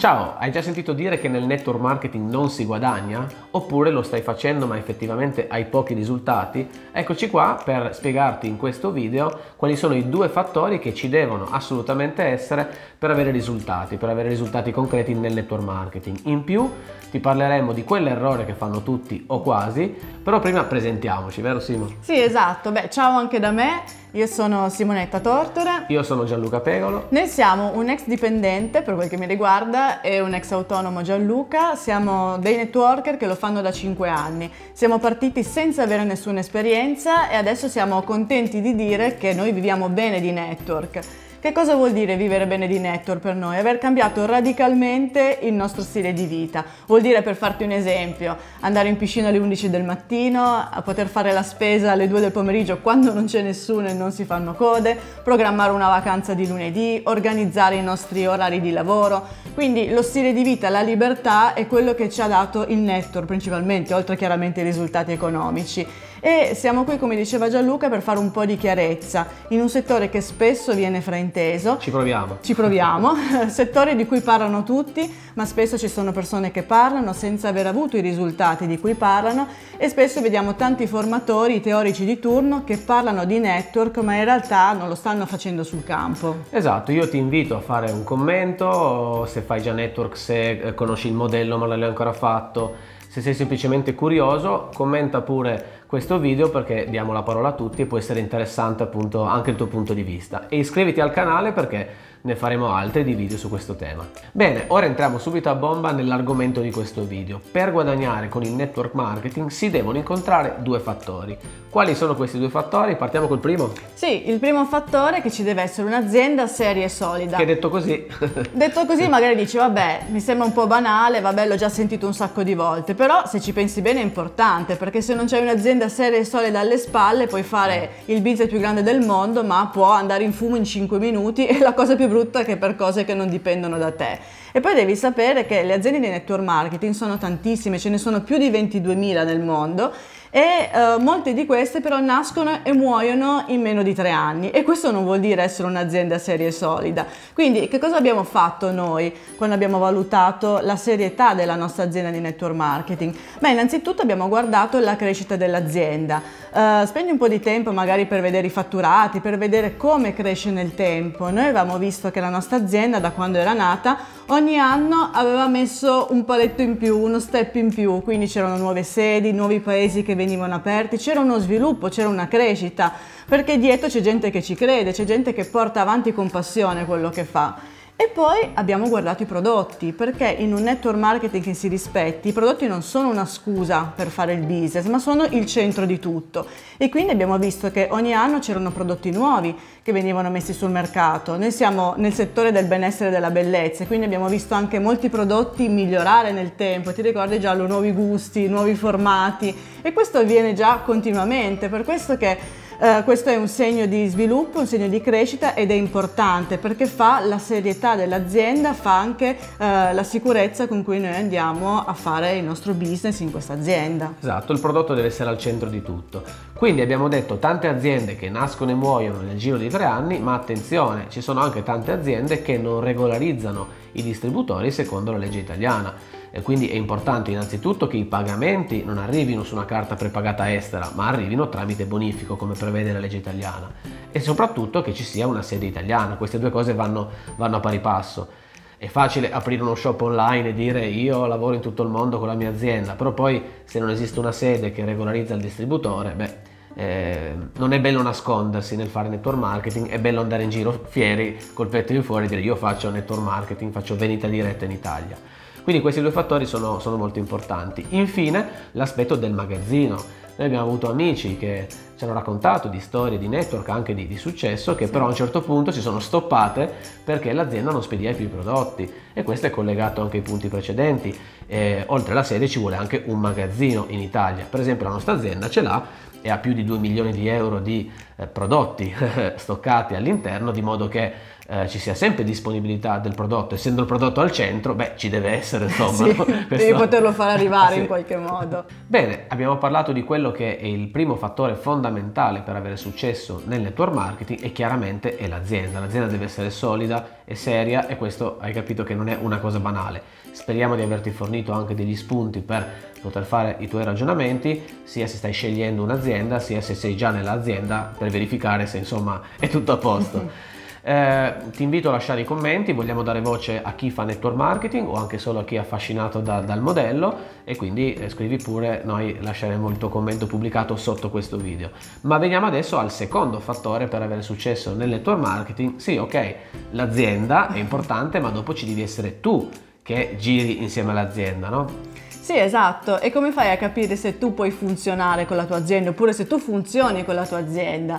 Ciao, hai già sentito dire che nel network marketing non si guadagna? Oppure lo stai facendo ma effettivamente hai pochi risultati? Eccoci qua per spiegarti in questo video quali sono i due fattori che ci devono assolutamente essere per avere risultati, per avere risultati concreti nel network marketing. In più ti parleremo di quell'errore che fanno tutti o quasi, però prima presentiamoci, vero Simo? Sì, esatto. Beh, ciao anche da me. Io sono Simonetta Tortora. Io sono Gianluca Pegolo. Noi siamo un ex dipendente per quel che mi riguarda e un ex autonomo Gianluca. Siamo dei networker che lo fanno da 5 anni. Siamo partiti senza avere nessuna esperienza e adesso siamo contenti di dire che noi viviamo bene di network. Che cosa vuol dire vivere bene di network per noi? Aver cambiato radicalmente il nostro stile di vita. Vuol dire, per farti un esempio, andare in piscina alle 11 del mattino, a poter fare la spesa alle 2 del pomeriggio quando non c'è nessuno e non si fanno code, programmare una vacanza di lunedì, organizzare i nostri orari di lavoro. Quindi lo stile di vita, la libertà è quello che ci ha dato il network principalmente, oltre chiaramente ai risultati economici e siamo qui, come diceva Gianluca, per fare un po' di chiarezza in un settore che spesso viene frainteso. Ci proviamo. Ci proviamo, settore di cui parlano tutti, ma spesso ci sono persone che parlano senza aver avuto i risultati di cui parlano e spesso vediamo tanti formatori teorici di turno che parlano di network ma in realtà non lo stanno facendo sul campo. Esatto, io ti invito a fare un commento, se fai già network, se eh, conosci il modello ma non l'hai ancora fatto se sei semplicemente curioso, commenta pure questo video perché diamo la parola a tutti e può essere interessante appunto anche il tuo punto di vista. E iscriviti al canale perché ne faremo altri di video su questo tema. Bene, ora entriamo subito a bomba nell'argomento di questo video. Per guadagnare con il network marketing si devono incontrare due fattori. Quali sono questi due fattori? Partiamo col primo? Sì, il primo fattore è che ci deve essere un'azienda seria e solida. Che detto così... detto così magari dici, vabbè, mi sembra un po' banale, vabbè, l'ho già sentito un sacco di volte, però se ci pensi bene è importante, perché se non c'è un'azienda seria e solida alle spalle puoi fare il business più grande del mondo, ma può andare in fumo in 5 minuti e la cosa più brutta che per cose che non dipendono da te. E poi devi sapere che le aziende di network marketing sono tantissime, ce ne sono più di 22.000 nel mondo e uh, molte di queste però nascono e muoiono in meno di tre anni e questo non vuol dire essere un'azienda seria e solida. Quindi che cosa abbiamo fatto noi quando abbiamo valutato la serietà della nostra azienda di network marketing? Beh, innanzitutto abbiamo guardato la crescita dell'azienda. Uh, spendi un po' di tempo magari per vedere i fatturati, per vedere come cresce nel tempo. Noi avevamo visto che la nostra azienda da quando era nata ogni anno aveva messo un paletto in più, uno step in più, quindi c'erano nuove sedi, nuovi paesi che venivano aperti, c'era uno sviluppo, c'era una crescita, perché dietro c'è gente che ci crede, c'è gente che porta avanti con passione quello che fa. E poi abbiamo guardato i prodotti, perché in un network marketing che si rispetti, i prodotti non sono una scusa per fare il business, ma sono il centro di tutto. E quindi abbiamo visto che ogni anno c'erano prodotti nuovi che venivano messi sul mercato. Noi siamo nel settore del benessere e della bellezza, quindi abbiamo visto anche molti prodotti migliorare nel tempo. Ti ricordi già, nuovi gusti, nuovi formati e questo avviene già continuamente, per questo che eh, questo è un segno di sviluppo, un segno di crescita ed è importante perché fa la serietà dell'azienda, fa anche eh, la sicurezza con cui noi andiamo a fare il nostro business in questa azienda. Esatto, il prodotto deve essere al centro di tutto. Quindi abbiamo detto tante aziende che nascono e muoiono nel giro di tre anni, ma attenzione, ci sono anche tante aziende che non regolarizzano i distributori secondo la legge italiana. E quindi è importante innanzitutto che i pagamenti non arrivino su una carta prepagata estera, ma arrivino tramite bonifico come prevede la legge italiana e soprattutto che ci sia una sede italiana. Queste due cose vanno, vanno a pari passo. È facile aprire uno shop online e dire io lavoro in tutto il mondo con la mia azienda, però poi se non esiste una sede che regolarizza il distributore, beh, eh, non è bello nascondersi nel fare network marketing, è bello andare in giro fieri col petto in fuori e dire io faccio network marketing, faccio vendita diretta in Italia. Quindi questi due fattori sono, sono molto importanti. Infine l'aspetto del magazzino. Noi abbiamo avuto amici che ci hanno raccontato di storie di network anche di, di, successo che però a un certo punto si sono stoppate perché l'azienda non spediva più i prodotti e questo è collegato anche ai punti precedenti. Eh, oltre alla sede ci vuole anche un magazzino in Italia. Per esempio la nostra azienda ce l'ha e ha più di 2 milioni di euro di eh, prodotti stoccati all'interno, di modo che eh, ci sia sempre disponibilità del prodotto, essendo il prodotto al centro, beh, ci deve essere insomma. Sì, no? devi Questo- poterlo far arrivare Sì. in qualche modo. Bene, abbiamo parlato di quello che è il primo fattore fondamentale per avere successo nel network marketing e chiaramente è l'azienda. L'azienda deve essere solida e seria e questo hai capito che non è una cosa banale. Speriamo di averti fornito anche degli spunti per poter fare i tuoi ragionamenti, sia se stai scegliendo un'azienda, sia se sei già nell'azienda per verificare se insomma è tutto a posto. Eh, ti invito a lasciare i commenti, vogliamo dare voce a chi fa network marketing o anche solo a chi è affascinato da- dal modello e quindi eh, scrivi pure, noi lasceremo il tuo commento pubblicato sotto questo video. Ma veniamo adesso al secondo fattore per avere successo nel network marketing. Sì, ok, l'azienda è importante, ma dopo ci devi essere tu che giri insieme all'azienda, no? Sì, esatto. E come fai a capire se tu puoi funzionare con la tua azienda oppure se tu funzioni con la tua azienda?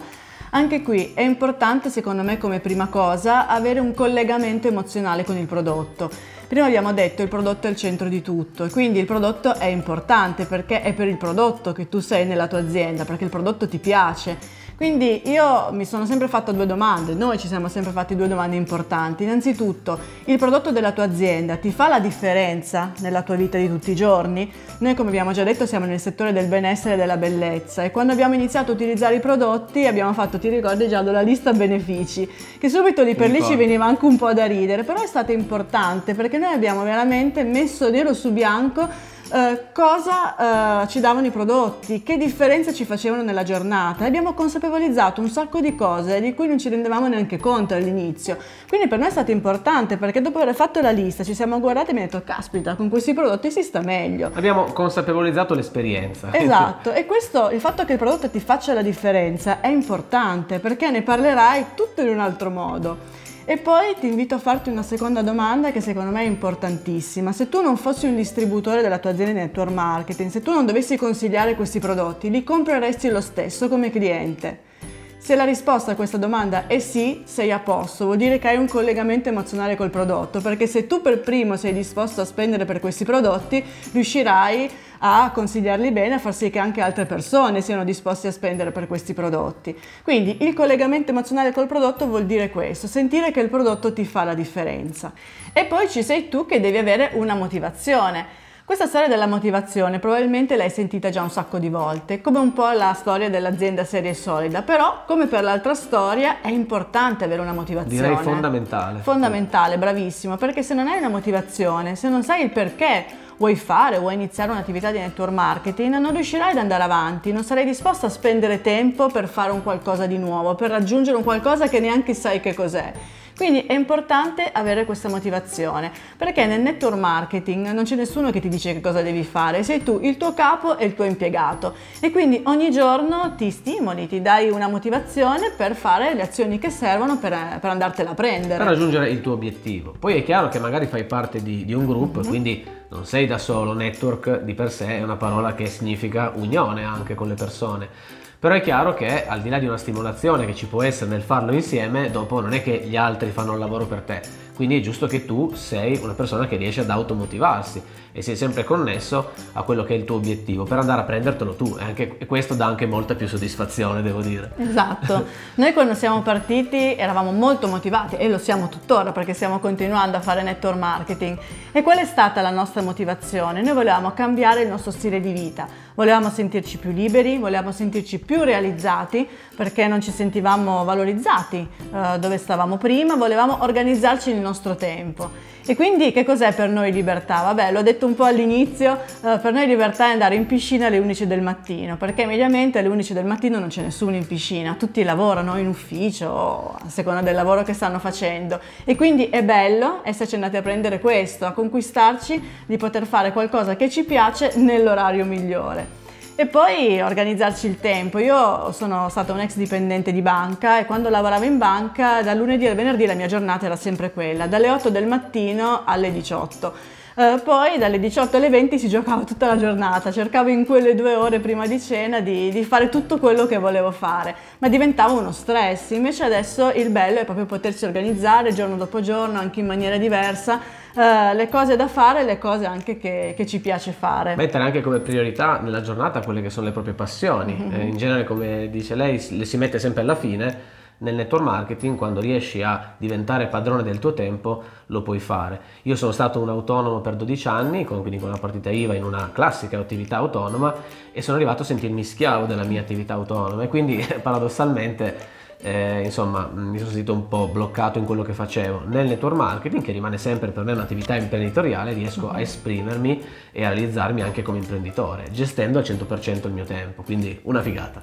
Anche qui è importante, secondo me, come prima cosa, avere un collegamento emozionale con il prodotto. Prima abbiamo detto il prodotto è il centro di tutto e quindi il prodotto è importante perché è per il prodotto che tu sei nella tua azienda, perché il prodotto ti piace. Quindi io mi sono sempre fatta due domande, noi ci siamo sempre fatti due domande importanti. Innanzitutto, il prodotto della tua azienda ti fa la differenza nella tua vita di tutti i giorni? Noi come abbiamo già detto siamo nel settore del benessere e della bellezza e quando abbiamo iniziato a utilizzare i prodotti abbiamo fatto, ti ricordi già, la lista benefici, che subito lì per lì ci veniva anche un po' da ridere, però è stato importante perché noi abbiamo veramente messo nero su bianco eh, cosa eh, ci davano i prodotti, che differenza ci facevano nella giornata. Abbiamo consapevolizzato un sacco di cose di cui non ci rendevamo neanche conto all'inizio. Quindi per noi è stato importante perché dopo aver fatto la lista ci siamo guardati e abbiamo detto caspita, con questi prodotti si sta meglio. Abbiamo consapevolizzato l'esperienza. Esatto, e questo, il fatto che il prodotto ti faccia la differenza è importante perché ne parlerai tutto in un altro modo. E poi ti invito a farti una seconda domanda che secondo me è importantissima. Se tu non fossi un distributore della tua azienda di network marketing, se tu non dovessi consigliare questi prodotti, li compreresti lo stesso come cliente? Se la risposta a questa domanda è sì, sei a posto, vuol dire che hai un collegamento emozionale col prodotto, perché se tu per primo sei disposto a spendere per questi prodotti, riuscirai a consigliarli bene, a far sì che anche altre persone siano disposte a spendere per questi prodotti. Quindi il collegamento emozionale col prodotto vuol dire questo, sentire che il prodotto ti fa la differenza. E poi ci sei tu che devi avere una motivazione. Questa storia della motivazione probabilmente l'hai sentita già un sacco di volte, come un po' la storia dell'azienda seria e solida, però come per l'altra storia è importante avere una motivazione. Direi fondamentale. Fondamentale, bravissimo, perché se non hai una motivazione, se non sai il perché vuoi fare, vuoi iniziare un'attività di network marketing, non riuscirai ad andare avanti, non sarai disposto a spendere tempo per fare un qualcosa di nuovo, per raggiungere un qualcosa che neanche sai che cos'è. Quindi è importante avere questa motivazione, perché nel network marketing non c'è nessuno che ti dice che cosa devi fare, sei tu, il tuo capo e il tuo impiegato. E quindi ogni giorno ti stimoli, ti dai una motivazione per fare le azioni che servono per, per andartela a prendere. per raggiungere il tuo obiettivo. Poi è chiaro che magari fai parte di, di un gruppo, Mhm. quindi non sei da solo, network di per sé è una parola che significa unione anche con le persone. Però è chiaro che al di là di una stimolazione che ci può essere nel farlo insieme, dopo non è che gli altri fanno il lavoro per te. Quindi è giusto che tu sei una persona che riesce ad automotivarsi e sei sempre connesso a quello che è il tuo obiettivo per andare a prendertelo tu. E, anche, e questo dà anche molta più soddisfazione, devo dire. Esatto, noi quando siamo partiti eravamo molto motivati e lo siamo tuttora perché stiamo continuando a fare network marketing. E qual è stata la nostra motivazione? Noi volevamo cambiare il nostro stile di vita, volevamo sentirci più liberi, volevamo sentirci più realizzati perché non ci sentivamo valorizzati eh, dove stavamo prima, volevamo organizzarci nel nostro tempo. E quindi che cos'è per noi libertà? Vabbè, l'ho detto un po' all'inizio, eh, per noi libertà è andare in piscina alle 11 del mattino, perché mediamente alle 11 del mattino non c'è nessuno in piscina, tutti lavorano in ufficio a seconda del lavoro che stanno facendo. E quindi è bello esserci andati a prendere questo, a conquistarci di poter fare qualcosa che ci piace nell'orario migliore. E poi organizzarci il tempo. Io sono stata un ex dipendente di banca e quando lavoravo in banca dal lunedì al venerdì la mia giornata era sempre quella, dalle 8 del mattino alle 18. Eh, poi dalle 18 alle 20 si giocava tutta la giornata, cercavo in quelle due ore prima di cena di, di fare tutto quello che volevo fare, ma diventava uno stress. Invece adesso il bello è proprio potersi organizzare giorno dopo giorno, anche in maniera diversa, eh, le cose da fare, le cose anche che, che ci piace fare. Mettere anche come priorità nella giornata quelle che sono le proprie passioni. Eh, in genere, come dice lei, le si mette sempre alla fine. Nel network marketing, quando riesci a diventare padrone del tuo tempo, lo puoi fare. Io sono stato un autonomo per 12 anni, quindi con una partita IVA in una classica attività autonoma e sono arrivato a sentirmi schiavo della mia attività autonoma e quindi paradossalmente eh, insomma mi sono sentito un po' bloccato in quello che facevo. Nel network marketing, che rimane sempre per me un'attività imprenditoriale, riesco a esprimermi e a realizzarmi anche come imprenditore, gestendo al 100% il mio tempo, quindi una figata.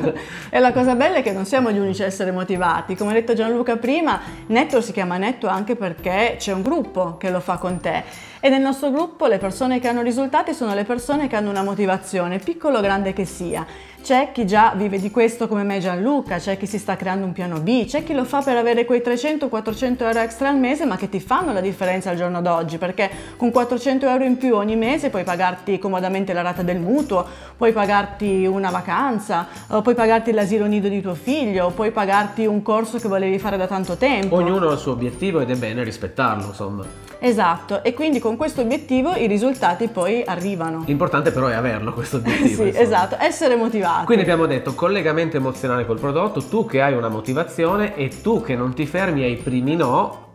e la cosa bella è che non siamo gli unici a essere motivati, come ha detto Gianluca prima, Netto si chiama Netto anche perché c'è un gruppo che lo fa con te e nel nostro gruppo le persone che hanno risultati sono le persone che hanno una motivazione, piccolo o grande che sia. C'è chi già vive di questo come me Gianluca, c'è chi si sta creando un piano B, c'è chi lo fa per avere quei 300-400 euro extra al mese ma che ti fanno la differenza al giorno d'oggi perché con 400 euro in più ogni mese puoi pagarti comodamente la rata del mutuo, puoi pagarti una vacanza, puoi pagarti l'asilo nido di tuo figlio, puoi pagarti un corso che volevi fare da tanto tempo. Ognuno ha il suo obiettivo ed è bene rispettarlo insomma. Esatto, e quindi con questo obiettivo i risultati poi arrivano. L'importante però è averlo questo obiettivo. sì, insomma. esatto, essere motivati. Quindi abbiamo detto collegamento emozionale col prodotto, tu che hai una motivazione e tu che non ti fermi ai primi no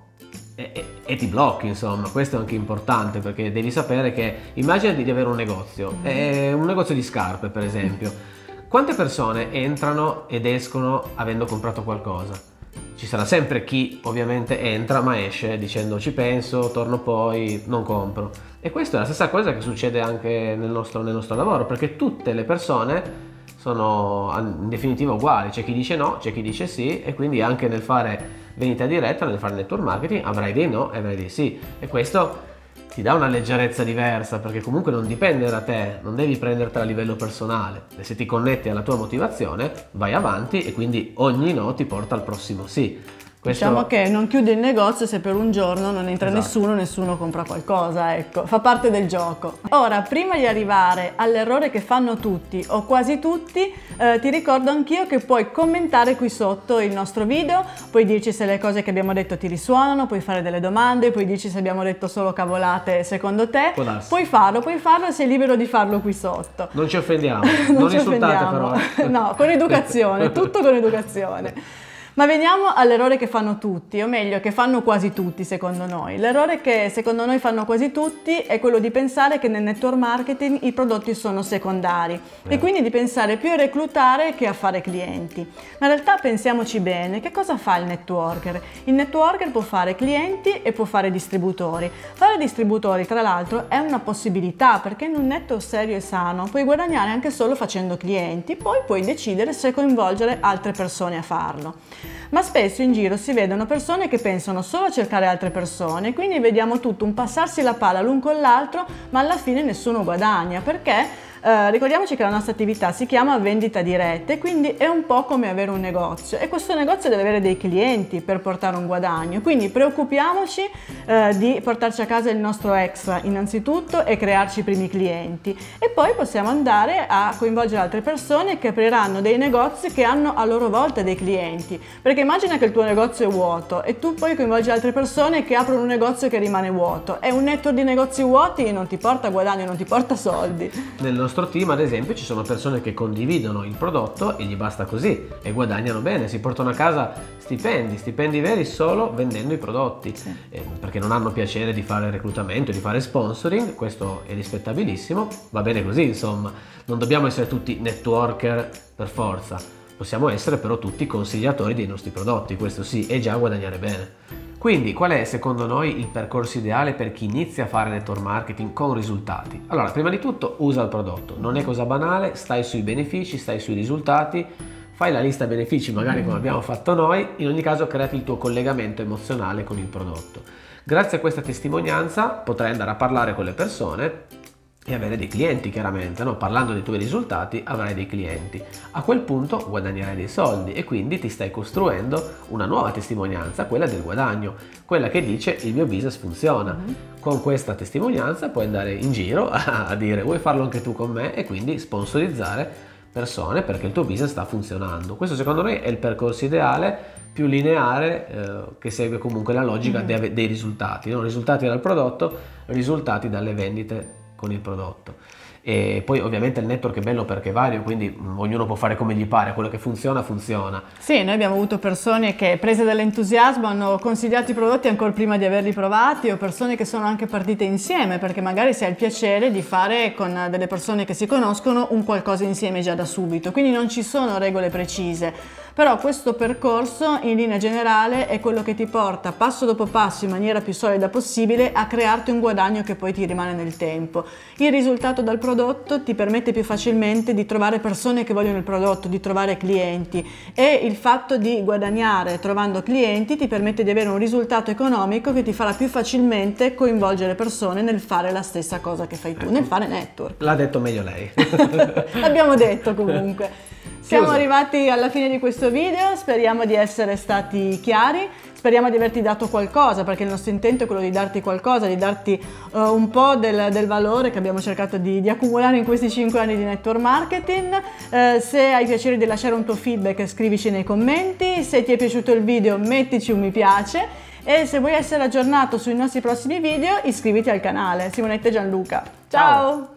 e, e, e, ti blocchi, insomma, questo è anche importante perché devi sapere che immagina di avere un negozio, mm. un negozio di scarpe per esempio. Quante persone entrano ed escono avendo comprato qualcosa? ci sarà sempre chi ovviamente entra ma esce dicendo ci penso, torno poi, non compro. E questa è la stessa cosa che succede anche nel nostro, nel nostro lavoro, perché tutte le persone sono in definitiva uguali, c'è chi dice no, c'è chi dice sì e quindi anche nel fare vendita diretta, nel fare network marketing avrai dei no e avrai dei sì. E questo ti dà una leggerezza diversa perché comunque non dipende da te, non devi prendertela a livello personale. E se ti connetti alla tua motivazione, vai avanti e quindi ogni no ti porta al prossimo sì. Questo... Diciamo che non chiudi il negozio se per un giorno non entra esatto. nessuno, nessuno compra qualcosa, ecco, fa parte del gioco. Ora, prima di arrivare all'errore che fanno tutti o quasi tutti, eh, ti ricordo anch'io che puoi commentare qui sotto il nostro video, puoi dirci se le cose che abbiamo detto ti risuonano, puoi fare delle domande, puoi dirci se abbiamo detto solo cavolate secondo te. Puoi farlo, puoi farlo, sei libero di farlo qui sotto. Non ci offendiamo, non, non ci insultate offendiamo. però. no, con educazione, tutto con educazione. Ma veniamo all'errore che fanno tutti, o meglio che fanno quasi tutti secondo noi. L'errore che secondo noi fanno quasi tutti è quello di pensare che nel network marketing i prodotti sono secondari e quindi di pensare più a reclutare che a fare clienti. Ma in realtà pensiamoci bene, che cosa fa il networker? Il networker può fare clienti e può fare distributori. Fare distributori tra l'altro è una possibilità perché in un network serio e sano puoi guadagnare anche solo facendo clienti, poi puoi decidere se coinvolgere altre persone a farlo ma spesso in giro si vedono persone che pensano solo a cercare altre persone, quindi vediamo tutto un passarsi la palla l'un con l'altro, ma alla fine nessuno guadagna. Perché eh, ricordiamoci che la nostra attività si chiama vendita diretta quindi è un po' come avere un negozio e questo negozio deve avere dei clienti per portare un guadagno, quindi preoccupiamoci eh, di portarci a casa il nostro extra innanzitutto e crearci i primi clienti. E poi possiamo andare a coinvolgere altre persone che apriranno dei negozi che hanno a loro volta dei clienti, perché immagina che il tuo negozio è vuoto e tu poi coinvolgi altre persone che aprono un negozio che rimane vuoto. E un network di negozi vuoti non ti porta guadagno, non ti porta soldi. Nel nostro team, ad esempio, ci sono persone che condividono il prodotto e gli basta così e guadagnano bene, si portano a casa stipendi, stipendi veri solo vendendo i prodotti, sì. eh, perché non hanno piacere di fare reclutamento, di fare sponsoring, questo è rispettabilissimo, va bene così, insomma, non dobbiamo essere tutti networker per forza, possiamo essere però tutti consigliatori dei nostri prodotti, questo sì, e già guadagnare bene. Quindi qual è secondo noi il percorso ideale per chi inizia a fare network marketing con risultati? Allora, prima di tutto usa il prodotto, non è cosa banale, stai sui benefici, stai sui risultati, fai la lista benefici magari come abbiamo fatto noi, in ogni caso creati il tuo collegamento emozionale con il prodotto. Grazie a questa testimonianza potrai andare a parlare con le persone e avere dei clienti chiaramente, no? parlando dei tuoi risultati avrai dei clienti. A quel punto guadagnerai dei soldi e quindi ti stai costruendo una nuova testimonianza, quella del guadagno, quella che dice il mio business funziona. Mm-hmm. Con questa testimonianza puoi andare in giro a, a dire vuoi farlo anche tu con me e quindi sponsorizzare persone perché il tuo business sta funzionando. Questo secondo me è il percorso ideale più lineare eh, che segue comunque la logica mm-hmm. dei, dei risultati, no? risultati dal prodotto, risultati dalle vendite con il prodotto. e poi ovviamente il network è bello perché è vario, quindi mh, ognuno può fare come gli pare, quello che funziona funziona. Sì, noi abbiamo avuto persone che prese dall'entusiasmo hanno consigliato i prodotti ancora prima di averli provati o persone che sono anche partite insieme perché magari si ha il piacere di fare con delle persone che si conoscono un qualcosa insieme già da subito, quindi non ci sono regole precise. Però questo percorso in linea generale è quello che ti porta passo dopo passo in maniera più solida possibile a crearti un guadagno che poi ti rimane nel tempo. Il risultato dal prodotto ti permette più facilmente di trovare persone che vogliono il prodotto, di trovare clienti e il fatto di guadagnare trovando clienti ti permette di avere un risultato economico che ti farà più facilmente coinvolgere persone nel fare la stessa cosa che fai tu, nel fare network. L'ha detto meglio lei. L'abbiamo detto comunque. Siamo Chiuso. arrivati alla fine di questo video, speriamo di essere stati chiari, speriamo di averti dato qualcosa perché il nostro intento è quello di darti qualcosa, di darti eh, un po' del, del valore che abbiamo cercato di, di accumulare in questi 5 anni di network marketing. Eh, se hai piacere di lasciare un tuo feedback scrivici nei commenti, se ti è piaciuto il video mettici un mi piace e se vuoi essere aggiornato sui nostri prossimi video iscriviti al canale. Simonetta Gianluca. Ciao. Ciao.